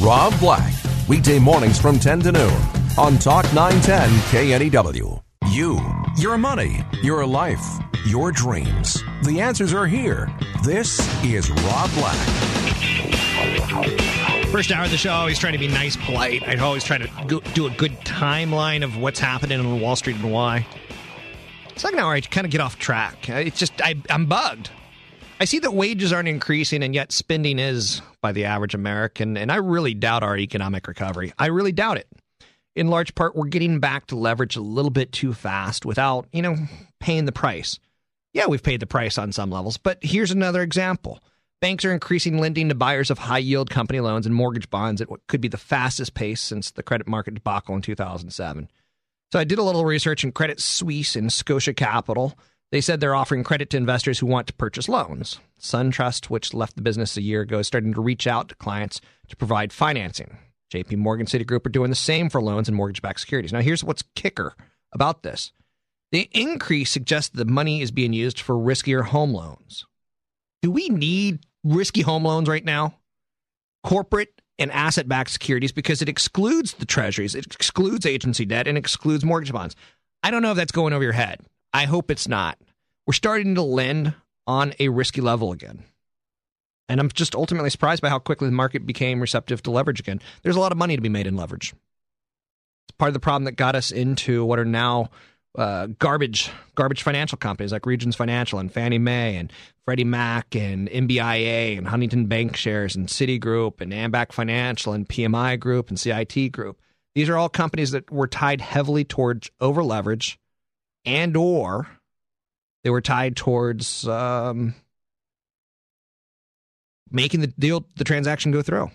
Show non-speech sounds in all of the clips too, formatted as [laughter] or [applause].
Rob Black, weekday mornings from 10 to noon on Talk 910 KNEW. You, your money, your life, your dreams. The answers are here. This is Rob Black. First hour of the show, I always try to be nice, polite. I always try to go, do a good timeline of what's happening on Wall Street and why. Second hour, I kind of get off track. It's just, I, I'm bugged. I see that wages aren't increasing and yet spending is by the average American, and I really doubt our economic recovery. I really doubt it. In large part, we're getting back to leverage a little bit too fast without, you know, paying the price. Yeah, we've paid the price on some levels, but here's another example. Banks are increasing lending to buyers of high yield company loans and mortgage bonds at what could be the fastest pace since the credit market debacle in 2007. So I did a little research in Credit Suisse and Scotia Capital. They said they're offering credit to investors who want to purchase loans. SunTrust, which left the business a year ago, is starting to reach out to clients to provide financing. JP Morgan Citigroup are doing the same for loans and mortgage backed securities. Now, here's what's kicker about this the increase suggests that the money is being used for riskier home loans. Do we need risky home loans right now? Corporate and asset backed securities because it excludes the treasuries, it excludes agency debt, and excludes mortgage bonds. I don't know if that's going over your head. I hope it's not. We're starting to lend on a risky level again. And I'm just ultimately surprised by how quickly the market became receptive to leverage again. There's a lot of money to be made in leverage. It's part of the problem that got us into what are now uh, garbage garbage financial companies like Regions Financial and Fannie Mae and Freddie Mac and MBIA and Huntington Bancshares and Citigroup and Ambac Financial and PMI Group and CIT Group. These are all companies that were tied heavily towards over leverage and or they were tied towards um, making the deal, the transaction go through.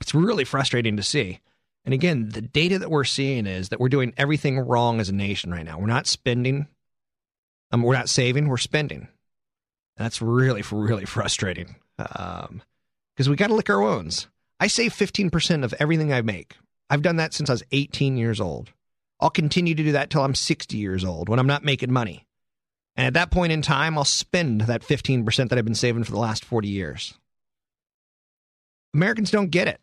It's really frustrating to see. And again, the data that we're seeing is that we're doing everything wrong as a nation right now. We're not spending, um, we're not saving, we're spending. And that's really, really frustrating because um, we got to lick our wounds. I save 15% of everything I make. I've done that since I was 18 years old. I'll continue to do that till I'm 60 years old when I'm not making money. And at that point in time, I'll spend that 15% that I've been saving for the last 40 years. Americans don't get it.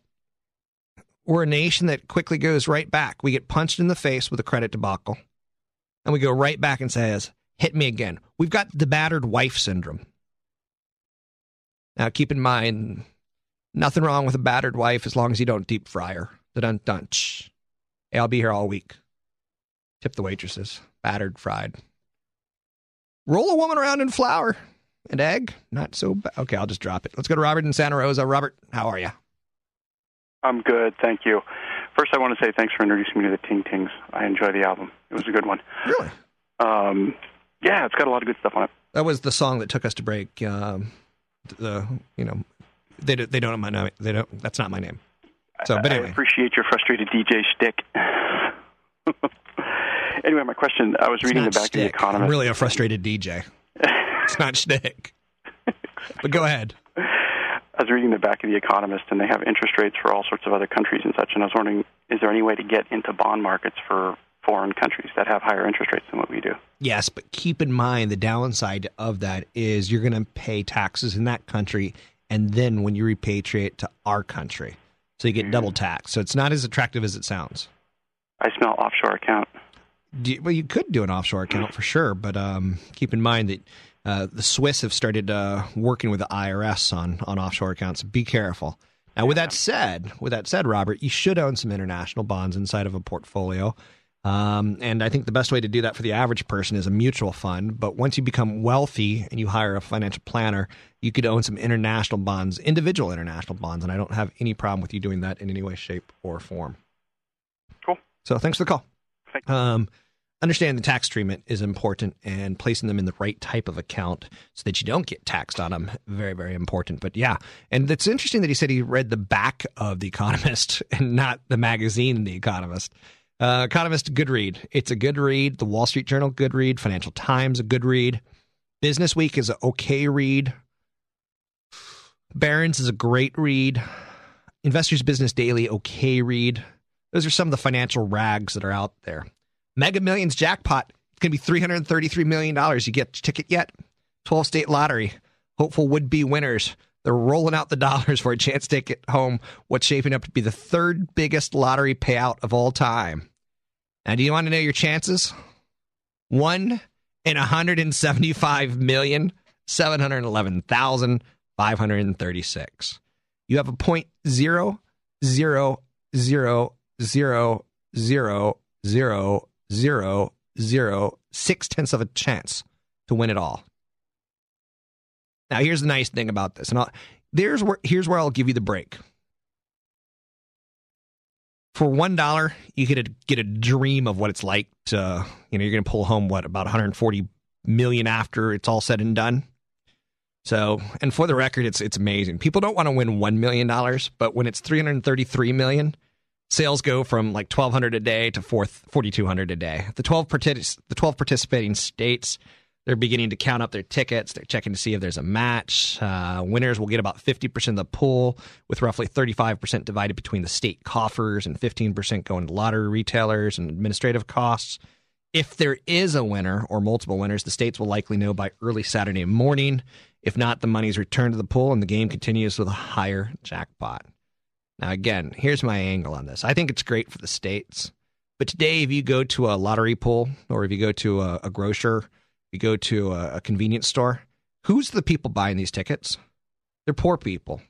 We're a nation that quickly goes right back. We get punched in the face with a credit debacle, and we go right back and says, hit me again. We've got the battered wife syndrome. Now, keep in mind, nothing wrong with a battered wife as long as you don't deep fry her. The dun dunch. Hey, I'll be here all week. Tip the waitresses. Battered, fried. Roll a woman around in flour and egg. Not so bad. Okay, I'll just drop it. Let's go to Robert in Santa Rosa. Robert, how are you? I'm good, thank you. First, I want to say thanks for introducing me to the Ting Tings. I enjoy the album. It was a good one. Really? Um, yeah, it's got a lot of good stuff on it. That was the song that took us to break. Um, the you know they do, they don't know my name. They don't. That's not my name. So, but anyway, I appreciate your frustrated DJ shtick. [laughs] anyway, my question: I was reading the back shtick. of the Economist. I'm really a frustrated DJ. it's not shtick. but go ahead. I was reading the back of the Economist, and they have interest rates for all sorts of other countries and such. And I was wondering, is there any way to get into bond markets for foreign countries that have higher interest rates than what we do? Yes, but keep in mind the downside of that is you're going to pay taxes in that country, and then when you repatriate to our country, so you get mm-hmm. double tax. So it's not as attractive as it sounds. I smell offshore account. You, well, you could do an offshore account for sure, but um, keep in mind that uh, the Swiss have started uh, working with the IRS on on offshore accounts. Be careful. Now, with that said, with that said, Robert, you should own some international bonds inside of a portfolio. Um, and I think the best way to do that for the average person is a mutual fund. But once you become wealthy and you hire a financial planner, you could own some international bonds, individual international bonds. And I don't have any problem with you doing that in any way, shape, or form. Cool. So thanks for the call. Um, understanding the tax treatment is important and placing them in the right type of account so that you don't get taxed on them very very important. But yeah and it's interesting that he said he read the back of the economist [laughs] and not the magazine the economist. Uh, economist good read it's a good read the wall street journal good read financial times a good read business week is an okay read. Barron's is a great read. Investors business daily okay read. Those are some of the financial rags that are out there Mega Millions jackpot. It's going to be $333 million. You get ticket yet? 12 state lottery. Hopeful would be winners. They're rolling out the [laughs] dollars for a chance to it home. What's shaping up to be the third biggest lottery payout of all time. Now, do you want to know your chances? One in 175 million, 711,536. You have a point zero zero zero zero zero zero zero zero six tenths of a chance to win it all. Now, here's the nice thing about this, and I'll, there's where here's where I'll give you the break. For one dollar, you get a get a dream of what it's like to, you know, you're going to pull home what about 140 million after it's all said and done. So, and for the record, it's it's amazing. People don't want to win one million dollars, but when it's 333 million, sales go from like 1200 a day to 4200 a day. The 12 partic- the 12 participating states they're beginning to count up their tickets. They're checking to see if there's a match. Uh, winners will get about 50% of the pool with roughly 35% divided between the state coffers and 15% going to lottery retailers and administrative costs. If there is a winner or multiple winners the states will likely know by early saturday morning. If not the money's returned to the pool and the game continues with a higher jackpot now, again, here's my angle on this. I think it's great for the states. But today, if you go to a lottery pool or if you go to a, a grocer, you go to a, a convenience store, who's the people buying these tickets? They're poor people,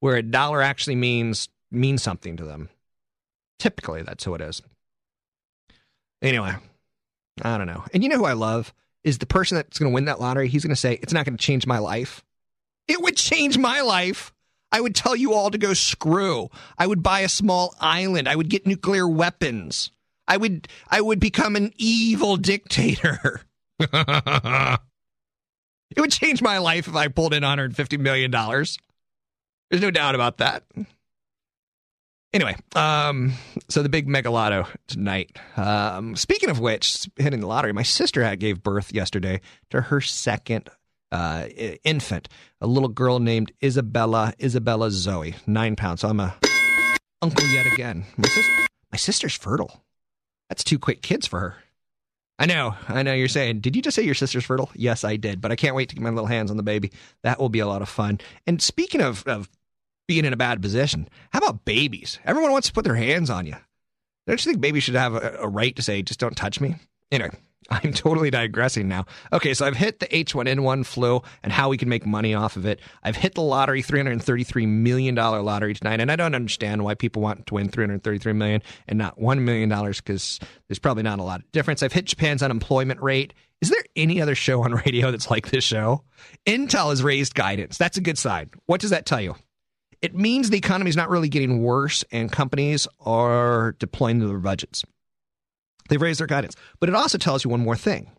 where a dollar actually means means something to them. Typically, that's who it is. Anyway, I don't know. And you know who I love is the person that's going to win that lottery. He's going to say, "It's not going to change my life." It would change my life. I would tell you all to go screw. I would buy a small island. I would get nuclear weapons. I would I would become an evil dictator. [laughs] it would change my life if I pulled in 150 million dollars. There's no doubt about that. Anyway, um, so the big mega lotto tonight. Um, speaking of which, hitting the lottery, my sister had gave birth yesterday to her second uh, infant, a little girl named Isabella, Isabella Zoe, nine pounds. So I'm a uncle yet again. My, my sister's fertile. That's two quick kids for her. I know, I know you're saying, did you just say your sister's fertile? Yes, I did, but I can't wait to get my little hands on the baby. That will be a lot of fun. And speaking of, of being in a bad position, how about babies? Everyone wants to put their hands on you. Don't you think babies should have a, a right to say, just don't touch me? Anyway, [laughs] I'm totally digressing now. Okay, so I've hit the H1N1 flu and how we can make money off of it. I've hit the lottery, $333 million lottery tonight, and I don't understand why people want to win 333 million and not $1 million because there's probably not a lot of difference. I've hit Japan's unemployment rate. Is there any other show on radio that's like this show? Intel has raised guidance. That's a good sign. What does that tell you? It means the economy is not really getting worse and companies are deploying their budgets. They've raised their guidance. But it also tells you one more thing.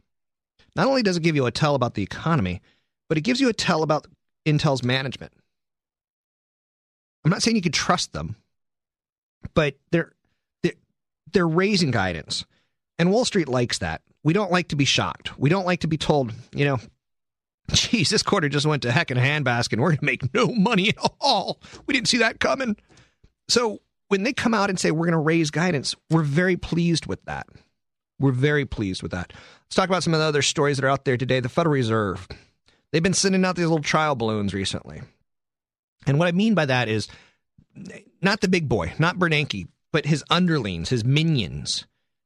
Not only does it give you a tell about the economy, but it gives you a tell about Intel's management. I'm not saying you could trust them, but they're they're, they're raising guidance. And Wall Street likes that. We don't like to be shocked. We don't like to be told, you know, [laughs] geez, this quarter just went to heck in a handbasket and we're going to make no money at all. We didn't see that coming. So when they come out and say we're going to raise guidance, we're very pleased with that. We're very pleased with that. Let's talk about some of the other stories that are out there today. The Federal Reserve, they've been sending out these little trial balloons recently. And what I mean by that is not the big boy, not Bernanke, but his underlings, his minions.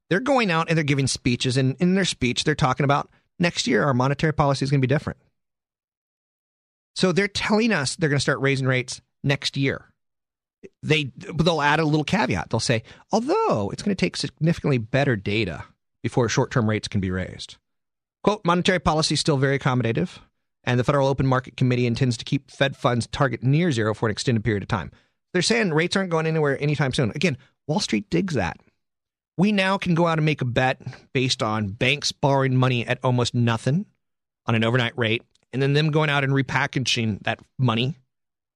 They're going out and they're giving speeches. And in their speech, they're talking about next year, our monetary policy is going to be different. So they're telling us they're going to start raising rates next year they they'll add a little caveat. They'll say, although it's going to take significantly better data before short-term rates can be raised. Quote, monetary policy is still very accommodative, and the Federal Open Market Committee intends to keep Fed funds target near zero for an extended period of time. They're saying rates aren't going anywhere anytime soon. Again, Wall Street digs that. We now can go out and make a bet based on banks borrowing money at almost nothing on an overnight rate, and then them going out and repackaging that money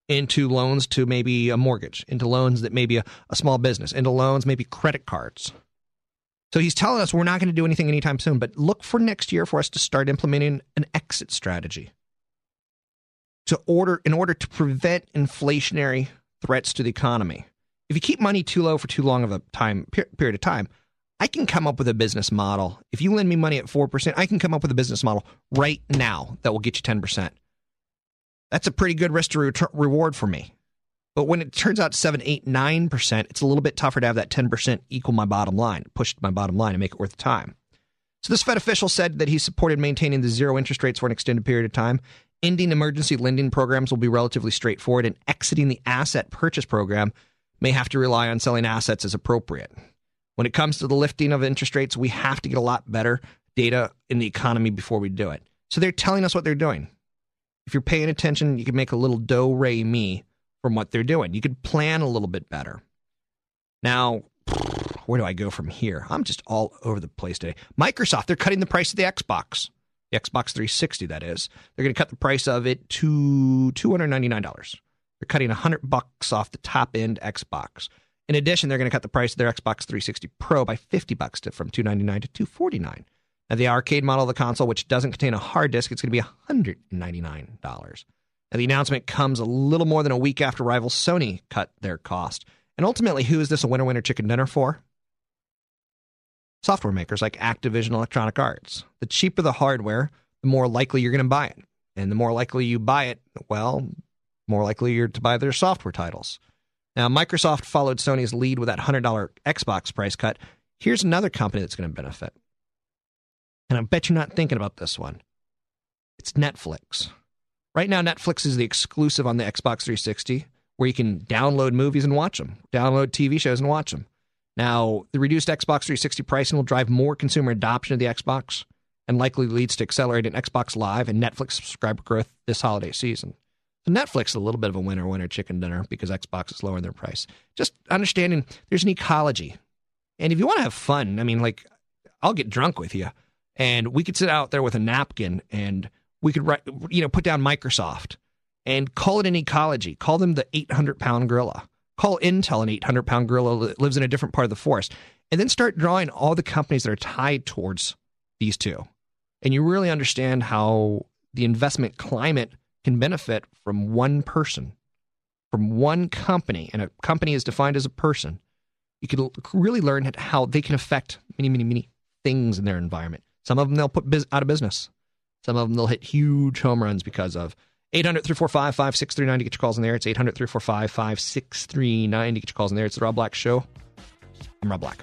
into loans to maybe a mortgage, into loans that maybe a, a small business, into loans, maybe credit cards. So he's telling us we're not going to do anything anytime soon, but look for next year for us to start implementing an exit strategy to order in order to prevent inflationary threats to the economy. If you keep money too low for too long of a time period of time, I can come up with a business model. If you lend me money at 4%, I can come up with a business model right now that will get you 10%. That's a pretty good risk to re- reward for me. But when it turns out 7, 8, 9%, it's a little bit tougher to have that 10% equal my bottom line, push my bottom line and make it worth the time. So this Fed official said that he supported maintaining the zero interest rates for an extended period of time. Ending emergency lending programs will be relatively straightforward, and exiting the asset purchase program may have to rely on selling assets as appropriate. When it comes to the lifting of interest rates, we have to get a lot better data in the economy before we do it. So they're telling us what they're doing. If you're paying attention, you can make a little do re mi from what they're doing. You could plan a little bit better. Now, where do I go from here? I'm just all over the place today. Microsoft, they're cutting the price of the Xbox. The Xbox 360, that is. They're going to cut the price of it to $299. They're cutting 100 bucks off the top end Xbox. In addition, they're going to cut the price of their Xbox 360 Pro by 50 bucks to, from 299 to 249. Now, the arcade model of the console, which doesn't contain a hard disk, it's going to be $199. Now, the announcement comes a little more than a week after rival Sony cut their cost. And ultimately, who is this a winner winner chicken dinner for? Software makers like Activision Electronic Arts. The cheaper the hardware, the more likely you're going to buy it. And the more likely you buy it, well, more likely you're to buy their software titles. Now, Microsoft followed Sony's lead with that $100 Xbox price cut. Here's another company that's going to benefit. And I bet you're not thinking about this one. It's Netflix. Right now, Netflix is the exclusive on the Xbox 360 where you can download movies and watch them, download TV shows and watch them. Now, the reduced Xbox 360 pricing will drive more consumer adoption of the Xbox and likely leads to accelerated Xbox Live and Netflix subscriber growth this holiday season. So Netflix is a little bit of a winner winner chicken dinner because Xbox is lowering their price. Just understanding there's an ecology. And if you want to have fun, I mean, like, I'll get drunk with you and we could sit out there with a napkin and we could write, you know, put down Microsoft and call it an ecology. Call them the 800 pound gorilla. Call Intel an 800 pound gorilla that lives in a different part of the forest. And then start drawing all the companies that are tied towards these two. And you really understand how the investment climate can benefit from one person, from one company. And a company is defined as a person. You can really learn how they can affect many, many, many things in their environment. Some of them they'll put out of business. Some of them they'll hit huge home runs because of 800 345 5639 to get your calls in there. It's 800 345 5639 to get your calls in there. It's the Rob Black Show. I'm Rob Black.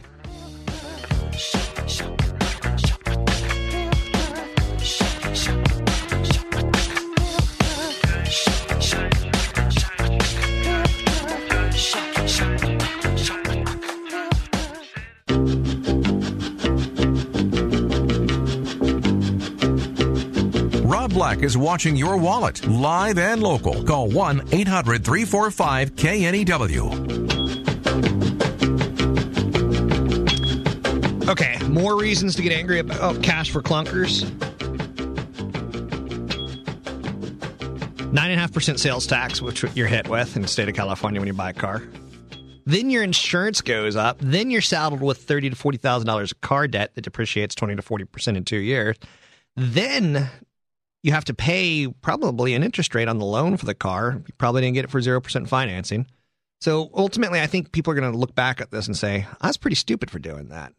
Black is watching your wallet, live and local. Call 1 800 345 KNEW. Okay, more reasons to get angry about cash for clunkers. 9.5% sales tax, which you're hit with in the state of California when you buy a car. Then your insurance goes up. Then you're saddled with thirty to forty thousand dollars of car debt that depreciates twenty to forty percent in two years. Then you have to pay probably an interest rate on the loan for the car. You probably didn't get it for 0% financing. So ultimately, I think people are going to look back at this and say, I was pretty stupid for doing that.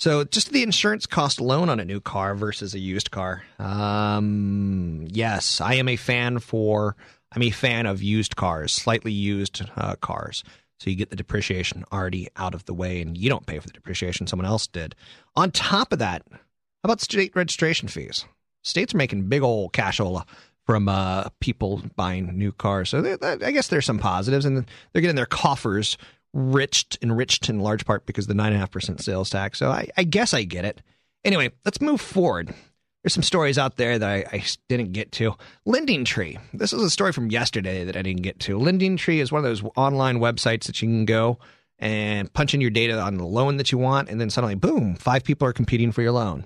So just the insurance cost alone on a new car versus a used car. Um, yes, I am a fan for. I'm a fan of used cars, slightly used uh, cars. So you get the depreciation already out of the way, and you don't pay for the depreciation someone else did. On top of that, how about state registration fees? States are making big old cashola from uh, people buying new cars. So they, I guess there's some positives, and they're getting their coffers enriched, enriched in large part because of the nine and a half percent sales tax. So I, I, guess I get it. Anyway, let's move forward. There's some stories out there that I, I didn't get to. Lending Tree. This is a story from yesterday that I didn't get to. Lending Tree is one of those online websites that you can go and punch in your data on the loan that you want, and then suddenly, boom, five people are competing for your loan.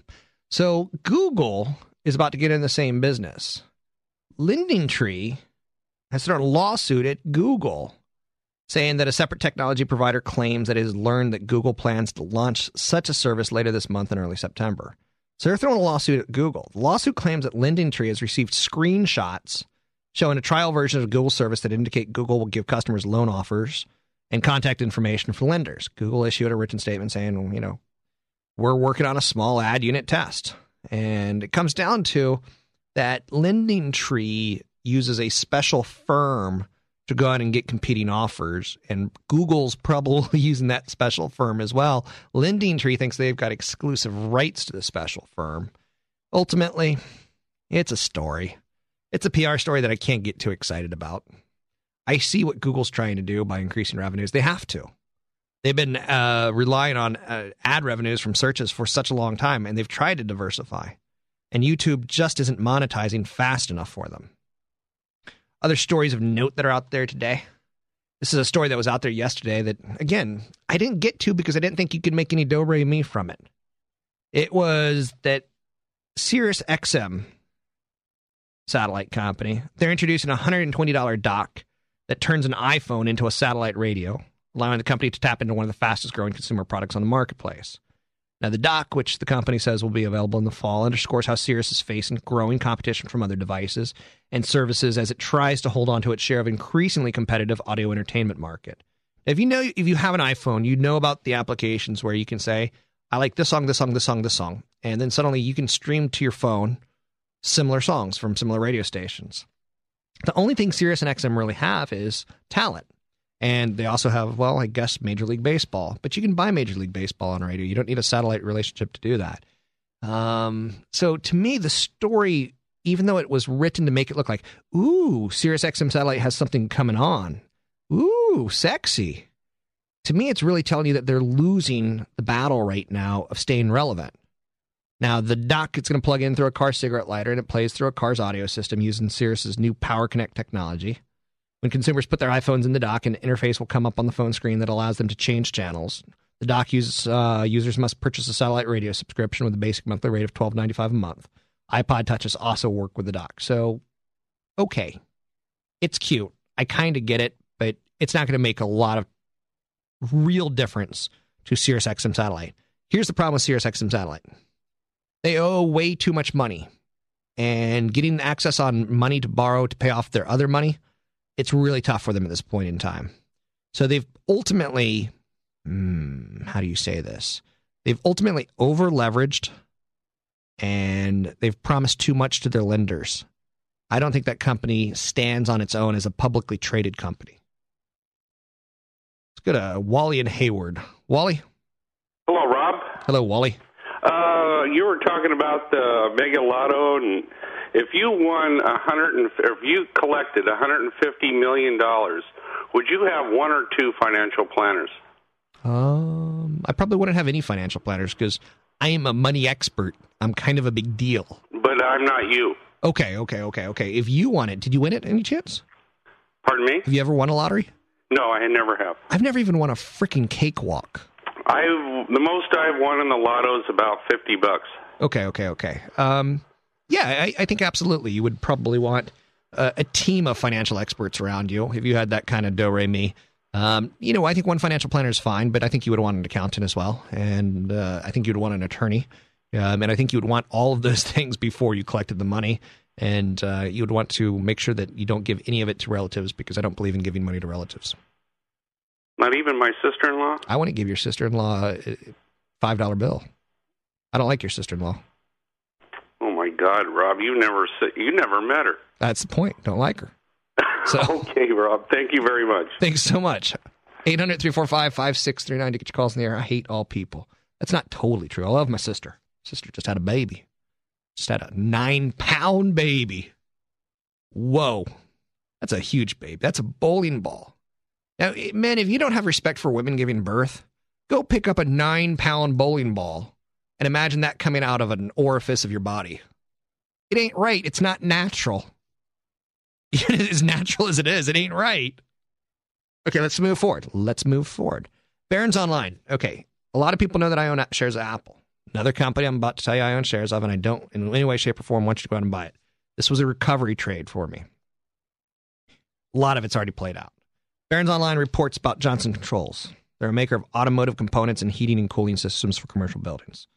So Google is about to get in the same business. Lending Tree has started a lawsuit at Google saying that a separate technology provider claims that it has learned that Google plans to launch such a service later this month in early September. So they're throwing a lawsuit at Google. The lawsuit claims that Lending Tree has received screenshots showing a trial version of Google service that indicate Google will give customers loan offers and contact information for lenders. Google issued a written statement saying, you know, we're working on a small ad unit test. And it comes down to that Lending Tree uses a special firm to go out and get competing offers. And Google's probably [laughs] using that special firm as well. Lending Tree thinks they've got exclusive rights to the special firm. Ultimately, it's a story. It's a PR story that I can't get too excited about. I see what Google's trying to do by increasing revenues. They have to. They've been uh, relying on uh, ad revenues from searches for such a long time, and they've tried to diversify. And YouTube just isn't monetizing fast enough for them. Other stories of note that are out there today. This is a story that was out there yesterday that, again, I didn't get to because I didn't think you could make any do re mi from it. It was that Sirius XM satellite company, they're introducing a $120 dock that turns an iPhone into a satellite radio, allowing the company to tap into one of the fastest growing consumer products on the marketplace. Now, the dock, which the company says will be available in the fall, underscores how Sirius is facing growing competition from other devices and services as it tries to hold on to its share of increasingly competitive audio entertainment market. If you know, if you have an iPhone, you know about the applications where you can say, "I like this song, this song, this song, this song," and then suddenly you can stream to your phone similar songs from similar radio stations. The only thing Sirius and XM really have is talent. And they also have, well, I guess Major League Baseball, but you can buy Major League Baseball on radio. You don't need a satellite relationship to do that. Um, so to me, the story, even though it was written to make it look like, ooh, Sirius XM satellite has something coming on, ooh, sexy. To me, it's really telling you that they're losing the battle right now of staying relevant. Now, the dock, it's going to plug in through a car cigarette lighter and it plays through a car's audio system using Sirius's new Power Connect technology. When consumers put their iPhones in the dock, an interface will come up on the phone screen that allows them to change channels. The dock uses, uh, users must purchase a satellite radio subscription with a basic monthly rate of twelve ninety five a month. iPod touches also work with the dock. So, okay, it's cute. I kind of get it, but it's not going to make a lot of real difference to Sirius XM satellite. Here's the problem with Sirius XM satellite: they owe way too much money, and getting access on money to borrow to pay off their other money it's really tough for them at this point in time. So they've ultimately, hmm, how do you say this? They've ultimately over leveraged and they've promised too much to their lenders. I don't think that company stands on its own as a publicly traded company. Let's go to Wally and Hayward. Wally? Hello, Rob. Hello, Wally. Uh, you were talking about the Mega Lotto and if you won a hundred and if you collected hundred and fifty million dollars, would you have one or two financial planners? Um, I probably wouldn't have any financial planners because I am a money expert. I'm kind of a big deal. But I'm not you. Okay, okay, okay, okay. If you won it, did you win it any chance? Pardon me? Have you ever won a lottery? No, I never have. I've never even won a freaking cakewalk. I've the most I've won in the lotto is about fifty bucks. Okay, okay, okay. Um, yeah, I, I think absolutely. You would probably want a, a, team of financial experts around you if you had that kind of do re mi. Um, you know, I think one financial planner is fine, but I think you would want an accountant as well, and uh, I think you'd want an attorney, um, and I think you would want all of those [laughs] things before you collected the money, and uh, you would want to make sure that you don't give any of it to relatives because I don't believe in giving money to relatives. Not even my sister-in-law. I wouldn't give your sister-in-law a five dollar bill. I don't like your sister-in-law. God, Rob, you never you never met her. That's the point. Don't like her. So, [laughs] okay, Rob. Thank you very much. Thanks so much. 800 345 5639 to get your calls in the air. I hate all people. That's not totally true. I love my sister. Sister just had a baby. Just had a nine pound baby. Whoa. That's a huge baby. That's a bowling ball. Now, eh, men, if you don't have respect for women giving birth, go pick up a nine pound bowling ball and imagine that coming out of an orifice of your body. It ain't right. It's not natural. [laughs] as natural as it is, it ain't right. Okay, let's move forward. Let's move forward. Barron's Online. Okay. A lot of people know that I own shares of Apple. Another company I'm about to tell you I own shares of, and I don't in any way, shape, or form want you to go out and buy it. This was a recovery trade for me. A lot of it's already played out. Barron's Online reports about Johnson Controls. They're a maker of automotive components and heating and cooling systems for commercial buildings.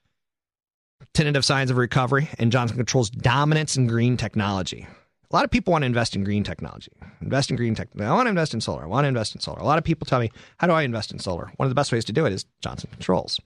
Tentative signs of recovery and Johnson Controls' dominance in green technology. A lot of people want to invest in green technology. Invest in green tech. I want to invest in solar. I want to invest in solar. A lot of people tell me, how do I invest in solar? One of the best ways to do it is Johnson Controls.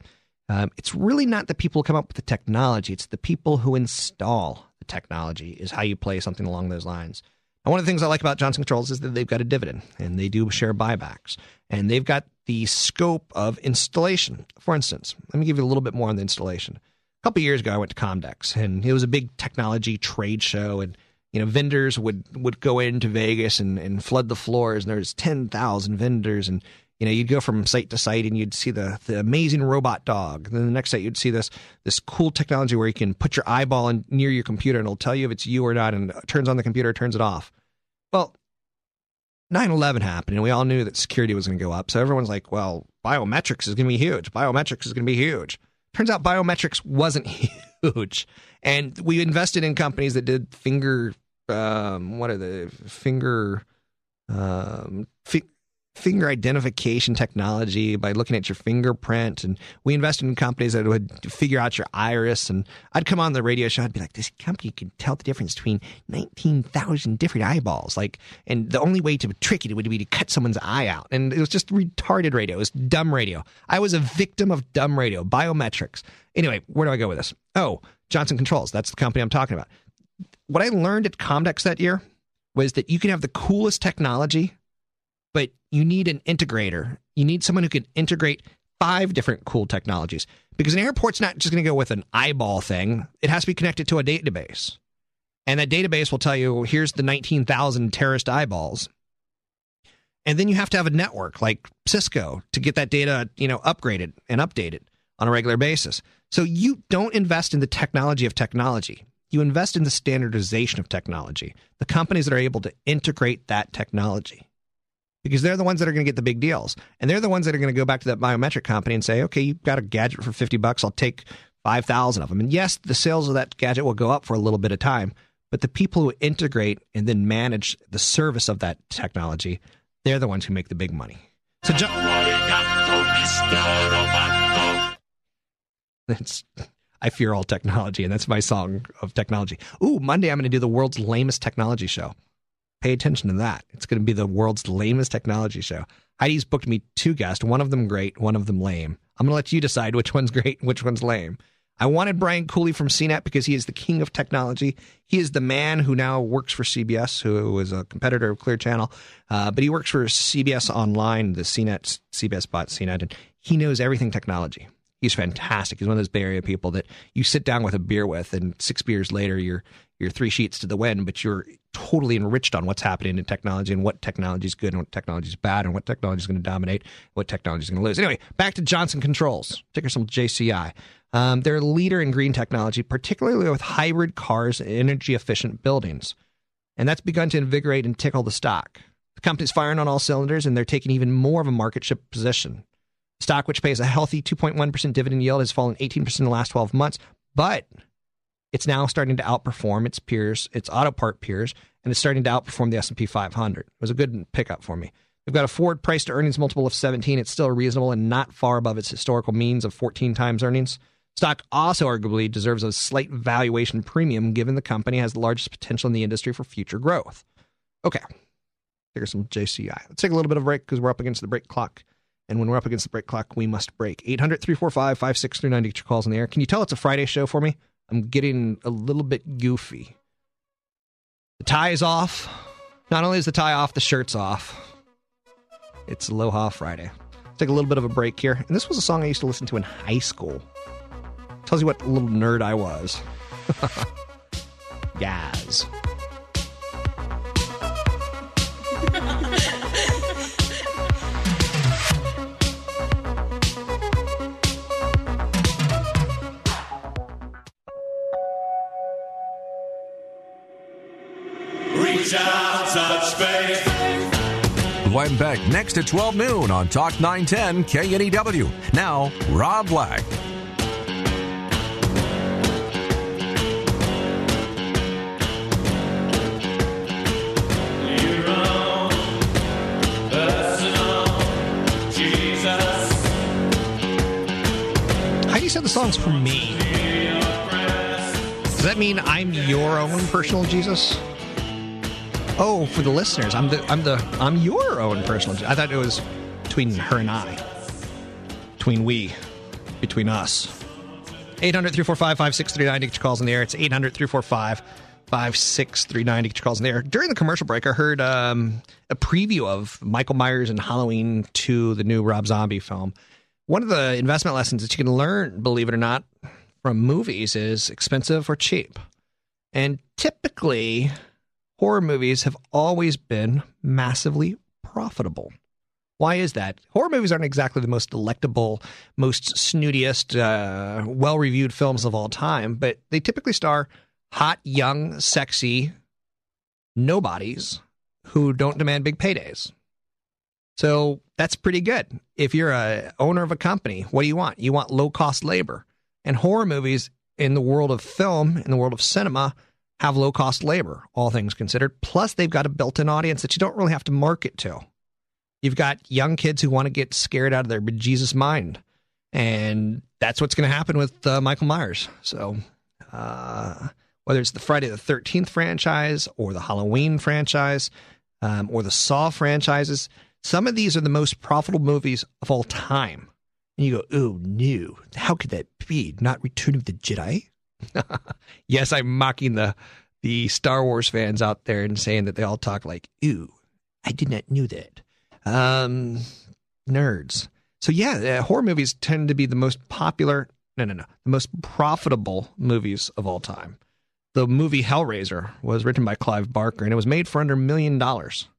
Um, it's really not the people who come up with the technology, it's the people who install the technology, is how you play something along those lines. And one of the things I like about Johnson Controls is that they've got a dividend and they do share buybacks and they've got the scope of installation. For instance, let me give you a little bit more on the installation. A couple years ago, I went to Comdex and it was a big technology trade show and you know, vendors would would go into Vegas and, and flood the floors, and there's ten thousand vendors, and you know, you'd go from site to site, and you'd see the the amazing robot dog. And then the next site, you'd see this this cool technology where you can put your eyeball in, near your computer, and it'll tell you if it's you or not, and turns on the computer, turns it off. Well, 9/11 happened, and we all knew that security was going to go up. So everyone's like, "Well, biometrics is going to be huge. Biometrics is going to be huge." Turns out biometrics wasn't [laughs] huge. And we invested in companies that did finger, um, what are the finger, um, fi- finger identification technology by looking at your fingerprint. And we invested in companies that would figure out your iris. And I'd come on the radio show, I'd be like, this company can tell the difference between 19,000 different eyeballs. Like, and the only way to trick it would be to cut someone's eye out. And it was just retarded radio. It was dumb radio. I was a victim of dumb radio, biometrics. Anyway, where do I go with this? Oh, Johnson Controls. That's the company I'm talking about. What I learned at Comdex that year was that you can have the coolest technology but you need an integrator. You need someone who can integrate five different cool technologies because an airport's not just going to go with an eyeball thing. It has to be connected to a database. And that database will tell you here's the 19,000 terrorist eyeballs. And then you have to have a network like Cisco to get that data, you know, upgraded and updated on a regular basis. So you don't invest in the technology of technology. You invest in the standardization of technology, the companies that are able to integrate that technology because they're the ones that are going to get the big deals. And they're the ones that are going to go back to that biometric company and say, okay, you've got a gadget for 50 bucks. I'll take 5,000 of them. And yes, the sales of that gadget will go up for a little bit of time, but the people who integrate and then manage the service of that technology, they're the ones who make the big money. So, jo- it's, [laughs] I fear all technology, and that's my song of technology. Ooh, Monday I'm going to do the world's lamest technology show. Pay attention to that. It's going to be the world's lamest technology show. Heidi's booked me two guests, one of them great, one of them lame. I'm going to let you decide which one's great and which one's lame. I wanted Brian Cooley from CNET because he is the king of technology. He is the man who now works for CBS, who is a competitor of Clear Channel, uh, but he works for CBS Online, the CNET, CBS bought CNET, and he knows everything technology. He's fantastic. He's one of those Bay Area people that you sit down with a beer with, and six beers later, you're you're three sheets to the wind, but you're totally enriched on what's happening in technology and what technology is good and what technology is bad and what technology is going to dominate, what technology is going to lose. Anyway, back to Johnson Controls, ticker symbol JCI. Um, they're a leader in green technology, particularly with hybrid cars and energy efficient buildings. And that's begun to invigorate and tickle the stock. The company's firing on all cylinders and they're taking even more of a market share position. Stock, which pays a healthy 2.1% dividend yield, has fallen 18% in the last 12 months, but it's now starting to outperform its peers, its auto part peers, and it's starting to outperform the S&P 500. It was a good pickup for me. We've got a forward price to earnings multiple of 17. It's still reasonable and not far above its historical means of 14 times earnings. Stock also arguably deserves a slight valuation premium given the company has the largest potential in the industry for future growth. Okay, here's some JCI. Let's take a little bit of a break because we're up against the break clock. And when we're up against the break clock, we must break. 800 345 5639 to get your calls in the air. Can you tell it's a Friday show for me? I'm getting a little bit goofy. The tie is off. Not only is the tie off, the shirt's off. It's Aloha Friday. Let's take a little bit of a break here. And this was a song I used to listen to in high school. Tells you what little nerd I was. [laughs] Yaz. Glenn Beck next at 12 noon on Talk 910 KNEW. Now, Rob Black. Heidi said the song's for me. Does that mean I'm your own personal Jesus? Oh, for the listeners, I'm the I'm the I'm your own personal. I thought it was between her and I, between we, between us. 800 345 5639 to get your calls in the air. It's 800 345 5639 to get your calls in the air. During the commercial break, I heard um, a preview of Michael Myers and Halloween 2, the new Rob Zombie film. One of the investment lessons that you can learn, believe it or not, from movies is expensive or cheap. And typically, horror movies have always been massively profitable. Why is that? Horror movies aren't exactly the most delectable, most snootiest, uh, well reviewed films of all time, but they typically star hot, young, sexy nobodies who don't demand big paydays. So that's pretty good. If you're a owner of a company, what do you want? You want low cost labor. And horror movies in the world of film, in the world of cinema, have low cost labor, all things considered. Plus, they've got a built in audience that you don't really have to market to. You've got young kids who want to get scared out of their bejesus mind. And that's what's going to happen with uh, Michael Myers. So, uh, whether it's the Friday the 13th franchise or the Halloween franchise um, or the Saw franchises, some of these are the most profitable movies of all time. And you go, oh no, how could that be? Not Return of the Jedi? [laughs] yes, I'm mocking the the Star Wars fans out there and saying that they all talk like, ooh, I did not know that. Um, nerds. So yeah, uh, horror movies tend to be the most popular, no, no, no, the most profitable movies of all time. The movie Hellraiser was written by Clive Barker and it was made for under a million dollars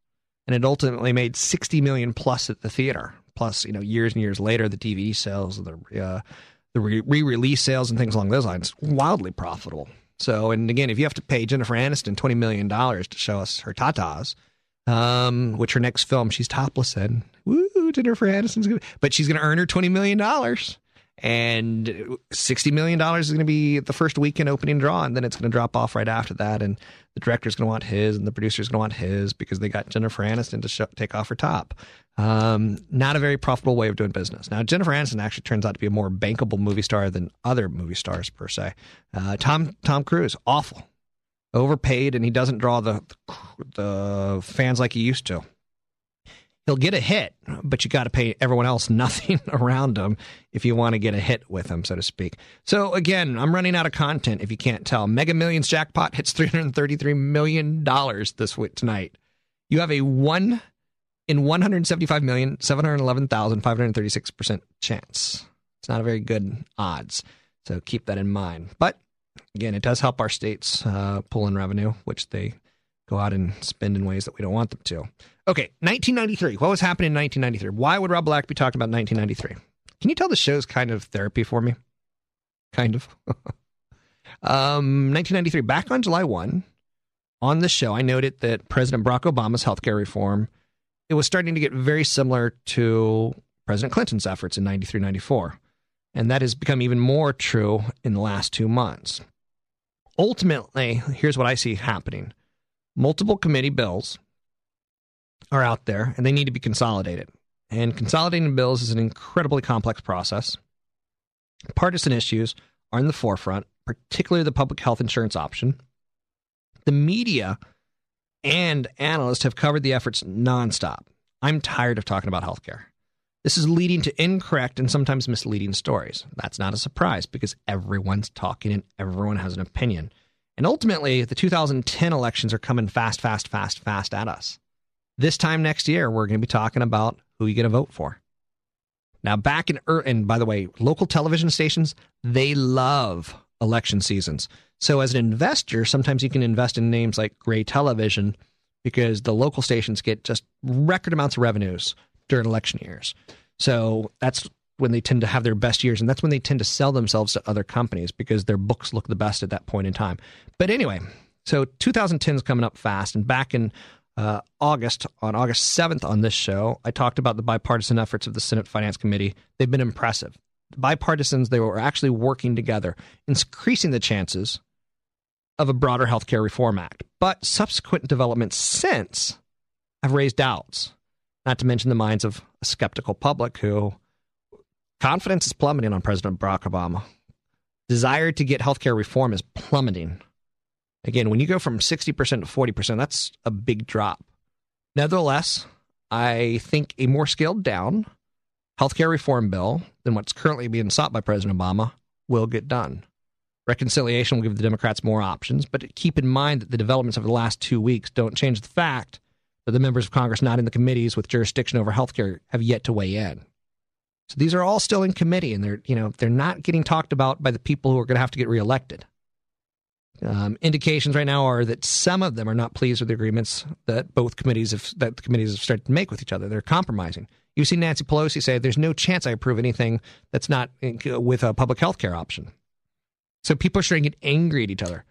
and it ultimately made 60 million plus at the theater. Plus, you know, years and years later, the DVD sales, the uh, the re-release sales, and things along those lines, wildly profitable. So, and again, if you have to pay Jennifer Aniston twenty million dollars to show us her tatas, um, which her next film she's topless in, woo, Jennifer Aniston's good, but she's going to earn her twenty million dollars and $60 million is going to be the first weekend opening draw, and then it's going to drop off right after that. And the director's going to want his, and the producer's going to want his because they got Jennifer Aniston to take off her top. Um, not a very profitable way of doing business. Now, Jennifer Aniston actually turns out to be a more bankable movie star than other movie stars per se. Uh, Tom Tom Cruise, awful, overpaid, and he doesn't draw the the fans like he used to he'll get a hit, but you got to pay everyone else [laughs] nothing around him if you want to get a hit with him, so to speak. So again, I'm running out of content. If you can't tell, Mega Millions jackpot hits 333 million dollars this week tonight. You have a one in 175 million 711,536 percent chance. It's not a very good odds, so keep that in mind. But again, it does help our states uh, pull in revenue, which they go out and spend in ways that we don't want them to. Okay, 1993. What was happening in 1993? Why would Rob Black be talking about 1993? Can you tell the show's kind of therapy for me? Kind of. [laughs] um, 1993. Back on July 1, on the show, I noted that President Barack Obama's healthcare reform it was starting to get very similar to President Clinton's efforts in 93, 94. And that has become even more true in the last two months. Ultimately, here's what I see happening multiple committee bills are out there and they need to be consolidated. And consolidating bills is an incredibly complex process. Partisan issues are in the forefront, particularly the public health insurance option. The media and analysts have covered the efforts nonstop. I'm tired of talking about healthcare. This is leading to incorrect and sometimes misleading stories. That's not a surprise because everyone's talking and everyone has an opinion. And ultimately, the 2010 elections are coming fast, fast, fast, fast at us. This time next year, we're going to be talking about who you're going to vote for. Now, back in, er, and by the way, local television stations, they love election seasons. So, as an investor, sometimes you can invest in names like Gray Television because the local stations get just record amounts of revenues during election years. So, that's when they tend to have their best years. And that's when they tend to sell themselves to other companies because their books look the best at that point in time. But anyway, so 2010 is coming up fast. And back in uh, August, on August 7th on this show, I talked about the bipartisan efforts of the Senate Finance Committee. They've been impressive. bipartisans, they were actually working together, increasing the chances of a broader health care reform act. But subsequent developments since have raised doubts, not to mention the minds of a skeptical public who confidence is plummeting on President Barack Obama. Desire to get health care reform is plummeting. Again, when you go from 60% to 40%, that's a big drop. Nevertheless, I think a more scaled down healthcare reform bill than what's currently being sought by President Obama will get done. Reconciliation will give the Democrats more options, but keep in mind that the developments of the last two weeks don't change the fact that the members of Congress not in the committees with jurisdiction over healthcare have yet to weigh in. So these are all still in committee, and they're you know they're not getting talked about by the people who are going to have to get reelected. Um, indications right now are that some of them are not pleased with the agreements that both committees have that the committees have started to make with each other. They're compromising. You see Nancy Pelosi say, "There's no chance I approve anything that's not with a public health care option." So people are starting to get angry at each other,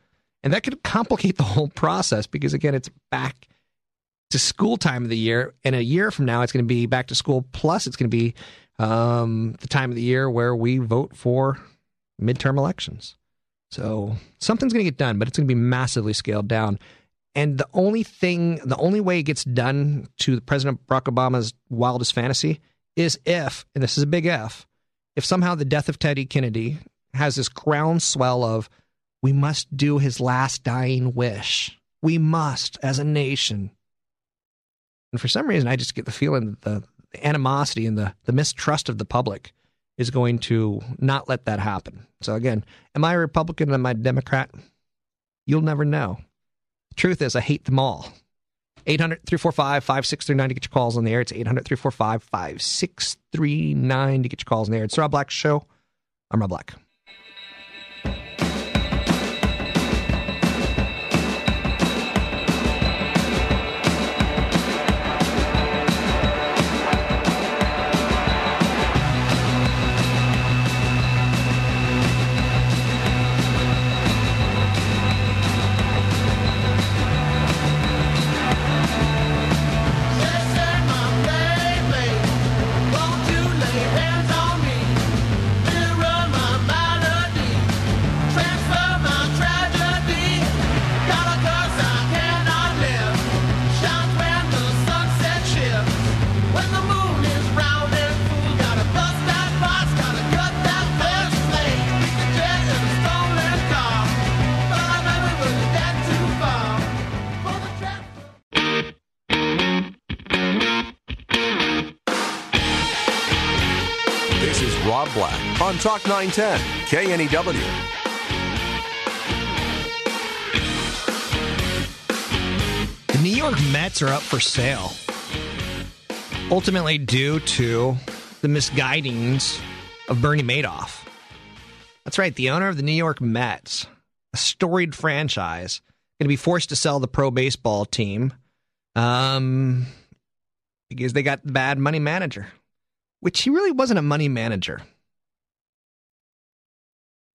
and that could complicate the whole process because again, it's back to school time of the year, and a year from now, it's going to be back to school. Plus, it's going to be um, the time of the year where we vote for midterm elections. So something's going to get done, but it's going to be massively scaled down. And the only thing, the only way it gets done to President Barack Obama's wildest fantasy is if, and this is a big if, if somehow the death of Teddy Kennedy has this groundswell of, we must do his last dying wish. We must, as a nation. And for some reason, I just get the feeling that the, animosity and the, the mistrust of the public is going to not let that happen. So again, am I a Republican? Am I a Democrat? You'll never know. truth is, I hate them all. 800 345 5639 to get your calls on the air. It's 800 345 5639 to get your calls on the air. It's Rob Black Show. I'm Rob Black. On Talk 910, KNEW. The New York Mets are up for sale. Ultimately, due to the misguidings of Bernie Madoff. That's right, the owner of the New York Mets, a storied franchise, going to be forced to sell the pro baseball team um, because they got the bad money manager, which he really wasn't a money manager.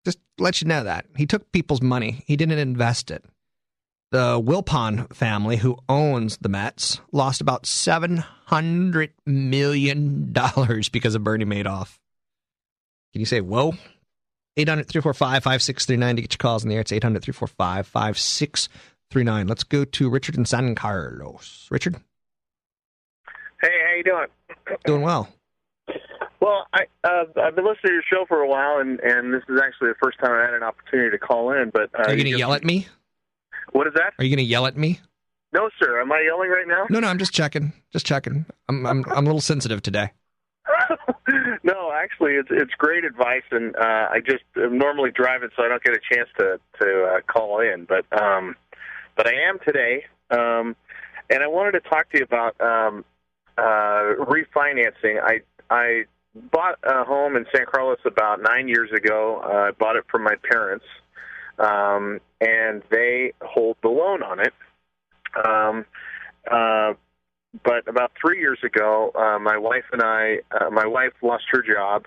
Just let you know that. He took people's money, he didn't invest it. The Wilpon family, who owns the Mets, lost about $700 million because of Bernie Madoff. Can you say, whoa? 800 345 5639 to get your calls in the air. It's 800 345 5639. Let's go to Richard in San Carlos. Richard? Hey, how you doing? Doing well. Well, I, uh, I've been listening to your show for a while, and, and this is actually the first time I had an opportunity to call in. But uh, are you going to yell at me? What is that? Are you going to yell at me? No, sir. Am I yelling right now? No, no. I'm just checking. Just checking. I'm I'm I'm a little sensitive today. [laughs] no, actually, it's it's great advice, and uh, I just am normally driving, so I don't get a chance to to uh, call in. But um, but I am today, um, and I wanted to talk to you about um, uh, refinancing. I I bought a home in San Carlos about nine years ago. Uh, I bought it from my parents, um, and they hold the loan on it. Um, uh, but about three years ago, uh, my wife and I, uh, my wife lost her job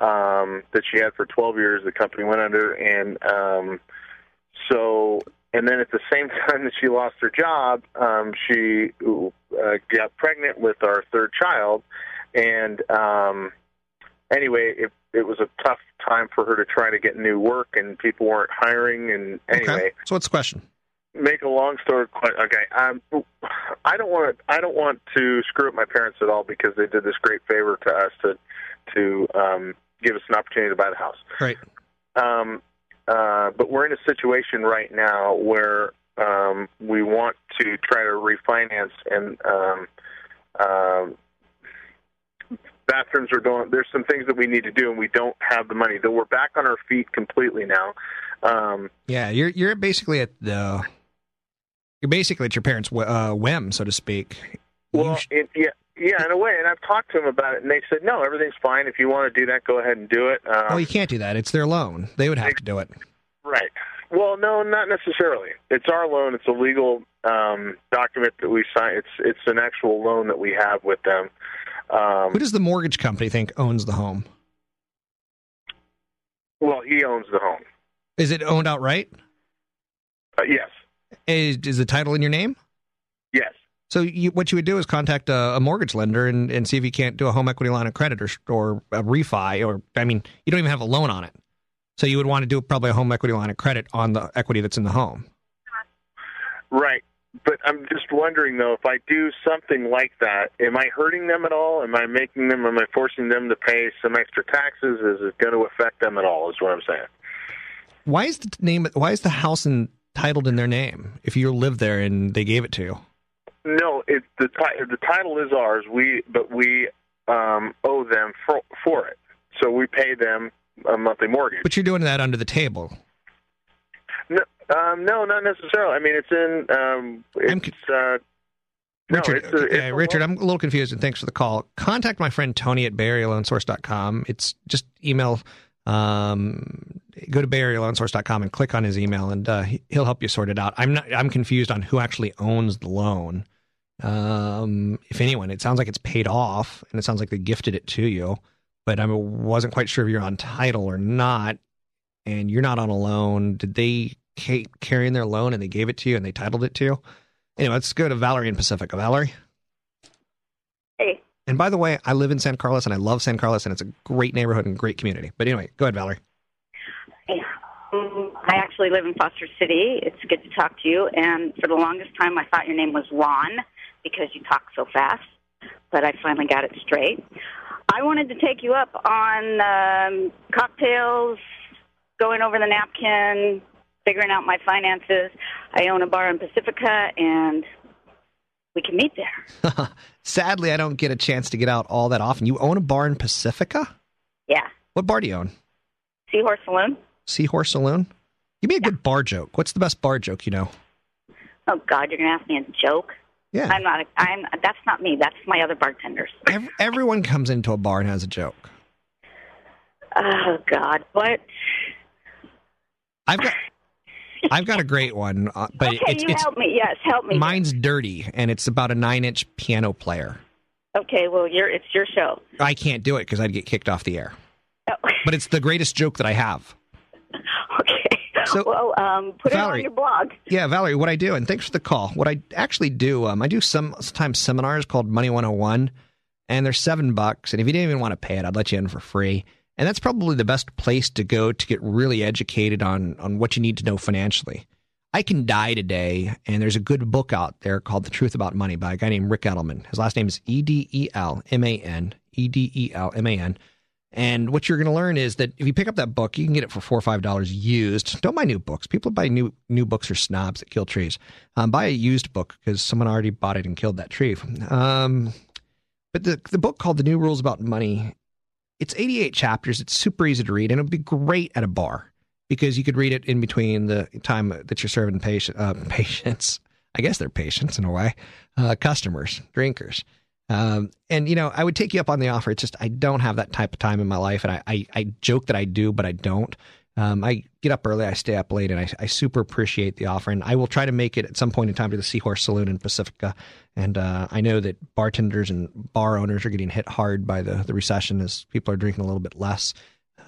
um, that she had for 12 years. The company went under, and um, so and then at the same [laughs] time that she lost her job, um, she uh, got pregnant with our third child, and um, anyway, it it was a tough time for her to try to get new work, and people weren't hiring. And anyway, Okay. So what's the question? make a long story quite okay. Um, I don't want I don't want to screw up my parents at all because they did this great favor to us to to um, give us an opportunity to buy the house. Right. Um, uh, but we're in a situation right now where um, we want to try to refinance and um, um, bathrooms are going. There's some things that we need to do, and we don't have the money. Though we're back on our feet completely now. Um, Yeah, you're you're basically at the you're basically at your parents' uh, whim, so to speak. Well, it, yeah, yeah, in a way. And I've talked to them about it, and they said, "No, everything's fine. If you want to do that, go ahead and do it." Um, well, you can't do that. It's their loan. They would have to do it. Right. Well, no, not necessarily. It's our loan. It's a legal um, document that we sign. It's it's an actual loan that we have with them. Um, Who does the mortgage company think owns the home? well, he owns the home. Is it owned outright? Uh, yes. Is, is the title in your name? Yes. So you, what you would do is contact a, a mortgage lender and, and see if you can't do a home equity line of credit or, or a refi or I mean you don't even have a loan on it. So you would want to do probably a home equity line of credit on the equity that's in the home. Right. But I'm just wondering though, if I do something like that, am I hurting them at all? Am I making them? Am I forcing them to pay some extra taxes? Is it going to affect them at all? Is what I'm saying. Why is the name? Why is the house in, titled in their name if you live there and they gave it to you? No, it the the title is ours. We but we um, owe them for for it, so we pay them a monthly mortgage. But you're doing that under the table. No, um, no, not necessarily. I mean, it's in. Um, it's uh, no, Richard, it's a, it's okay, a Richard, I'm a little confused, and thanks for the call. Contact my friend Tony at BayAreaLoanSource.com. It's just email. Um, go to BayAreaLoanSource.com and click on his email, and uh, he- he'll help you sort it out. I'm not. I'm confused on who actually owns the loan. Um, if anyone, it sounds like it's paid off, and it sounds like they gifted it to you, but I wasn't quite sure if you're on title or not. And you're not on a loan. Did they ca- carry in their loan and they gave it to you and they titled it to you? Anyway, let's go to Valerie in Pacifica. Valerie. Hey. And by the way, I live in San Carlos and I love San Carlos and it's a great neighborhood and great community. But anyway, go ahead, Valerie. Um, I actually live in Foster City. It's good to talk to you. And for the longest time, I thought your name was Juan because you talk so fast. But I finally got it straight. I wanted to take you up on um, cocktails, going over the napkin, figuring out my finances. I own a bar in Pacifica, and we can meet there. [laughs] Sadly, I don't get a chance to get out all that often. You own a bar in Pacifica? Yeah. What bar do you own? Seahorse Saloon. Seahorse Saloon? Give me a good bar joke. What's the best bar joke you know? Oh God, you're gonna ask me a joke? Yeah. I'm not. A, I'm. That's not me. That's my other bartenders. Ev- everyone comes into a bar and has a joke. Oh God, what? I've got [laughs] I've got a great one, uh, but okay, it's, you it's help me. Yes, help me. mine's dirty and it's about a nine inch piano player. Okay, well, you're. It's your show. I can't do it because I'd get kicked off the air. Oh. [laughs] But it's the greatest joke that I have. Okay. So, well, um, put it on your blog. Yeah, Valerie, what I do, and thanks for the call. What I actually do, um, I do some sometimes seminars called Money 101, and they're seven bucks. And if you didn't even want to pay it, I'd let you in for free. And that's probably the best place to go to get really educated on on what you need to know financially. I can die today, and there's a good book out there called The Truth About Money by a guy named Ric Edelman. His last name is E D E L M A N E D E L M A N. And what you're going to learn is that if you pick up that book, you can get it for four or five dollars used. Don't buy new books. People buy new new books are snobs that kill trees. Um, buy a used book because someone already bought it and killed that tree. Um, but the the book called The New Rules About Money, it's 88 chapters. It's super easy to read, and it would be great at a bar because you could read it in between the time that you're serving patient uh, [laughs] patients. I guess they're patients in a way, uh, customers, drinkers. Um, and you know, I would take you up on the offer. It's just I don't have that type of time in my life, and I I, I joke that I do, but I don't. Um, I get up early, I stay up late, and I, I super appreciate the offer. And I will try to make it at some point in time to the Seahorse Saloon in Pacifica. And uh, I know that bartenders and bar owners are getting hit hard by the the recession as people are drinking a little bit less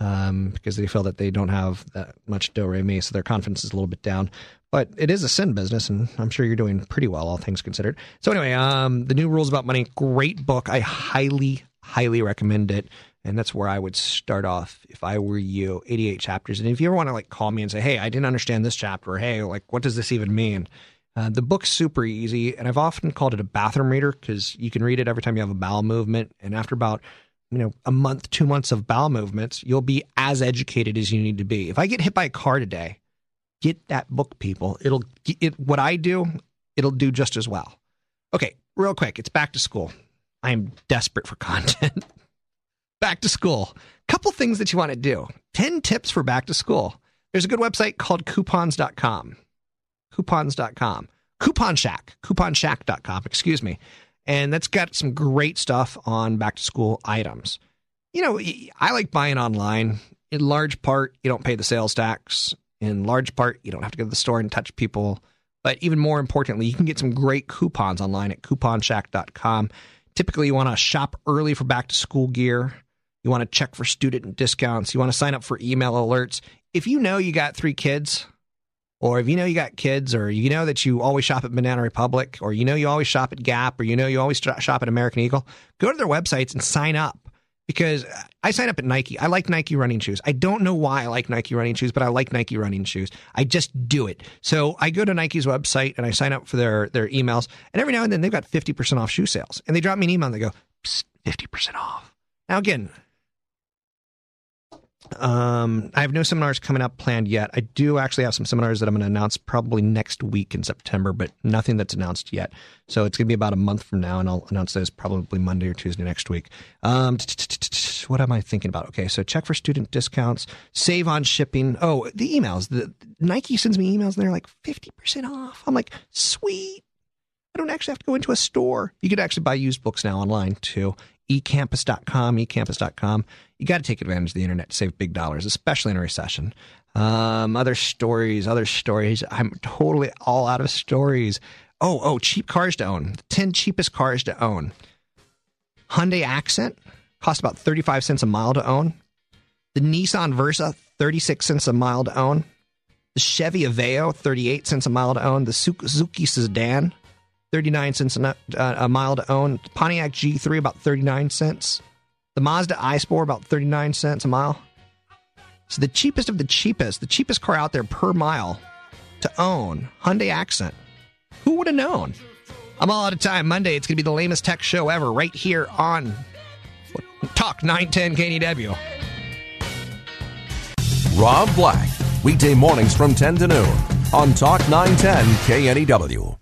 um, because they feel that they don't have that much do re mi, so their confidence is a little bit down. but it is a sin business, and I'm sure you're doing pretty well, all things considered. So anyway, um, the new rules about money, great book. I highly, highly recommend it, and that's where I would start off if I were you. 88 chapters, and if you ever want to like call me and say, "Hey, I didn't understand this chapter," or "Hey, like what does this even mean?" Uh, the book's super easy, and I've often called it a bathroom reader because you can read it every time you have a bowel movement, and after about you know a month, two months of bowel movements, you'll be as educated as you need to be. If I get hit by a car today get that book, people. It'll it what I do, it'll do just as well. Okay, real quick, it's back to school. I am desperate for [laughs] content. Back to school. Couple things that you want to do. 10 tips for back to school. There's a good website called coupons.com. Coupons.com. Coupon Shack. Couponshack.com, excuse me. And that's got some great stuff on back to school items. You know, I like buying online. In large part, you don't pay the sales tax in large part, you don't have to go to the store and touch people. But even more importantly, you can get some great coupons online at couponshack.com. Typically, you want to shop early for back to school gear. You want to check for student discounts. You want to sign up for email alerts. If you know you got three kids, or if you know you got kids, or you know that you always shop at Banana Republic, or you know you always shop at Gap, or you know you always shop at American Eagle, go to their websites and sign up because I sign up at Nike. I like Nike running shoes. I don't know why I like Nike running shoes, but I like Nike running shoes. I just do it. So I go to Nike's website and I sign up for their their emails. And every now and then they've got 50% off shoe sales. And they drop me an email and they go, 50% off. Now again, um, I have no seminars coming up planned yet. I do actually have some seminars that I'm going to announce probably next week in September, but nothing that's announced yet. So it's going to be about a month from now, and I'll announce those probably Monday or Tuesday next week. Um, what am I thinking about? Okay, so check for student discounts, save on shipping. Oh, the emails. The Nike sends me emails, and they're like fifty percent off. I'm like, sweet. I don't actually have to go into a store. You could actually buy used books now online too ecampus.com, ecampus.com. You got to take advantage of the internet to save big dollars, especially in a recession. Um, other stories, other stories. I'm totally all out of stories. Oh, oh, cheap cars to own. The 10 cheapest cars to own. Hyundai Accent cost about 35 cents a mile to own. The Nissan Versa, 36 cents a mile to own. The Chevy Aveo, 38 cents a mile to own. The Suzuki Sedan, 39 cents a, uh, a mile to own. Pontiac G3 about 39 cents. The Mazda iSport about 39 cents a mile. So the cheapest of the cheapest, the cheapest car out there per mile to own, Hyundai Accent. Who would have known? I'm all out of time. Monday, it's going to be the lamest tech show ever right here on Talk 910 KNEW. Rob Black, weekday mornings from 10 to noon on Talk 910 KNEW.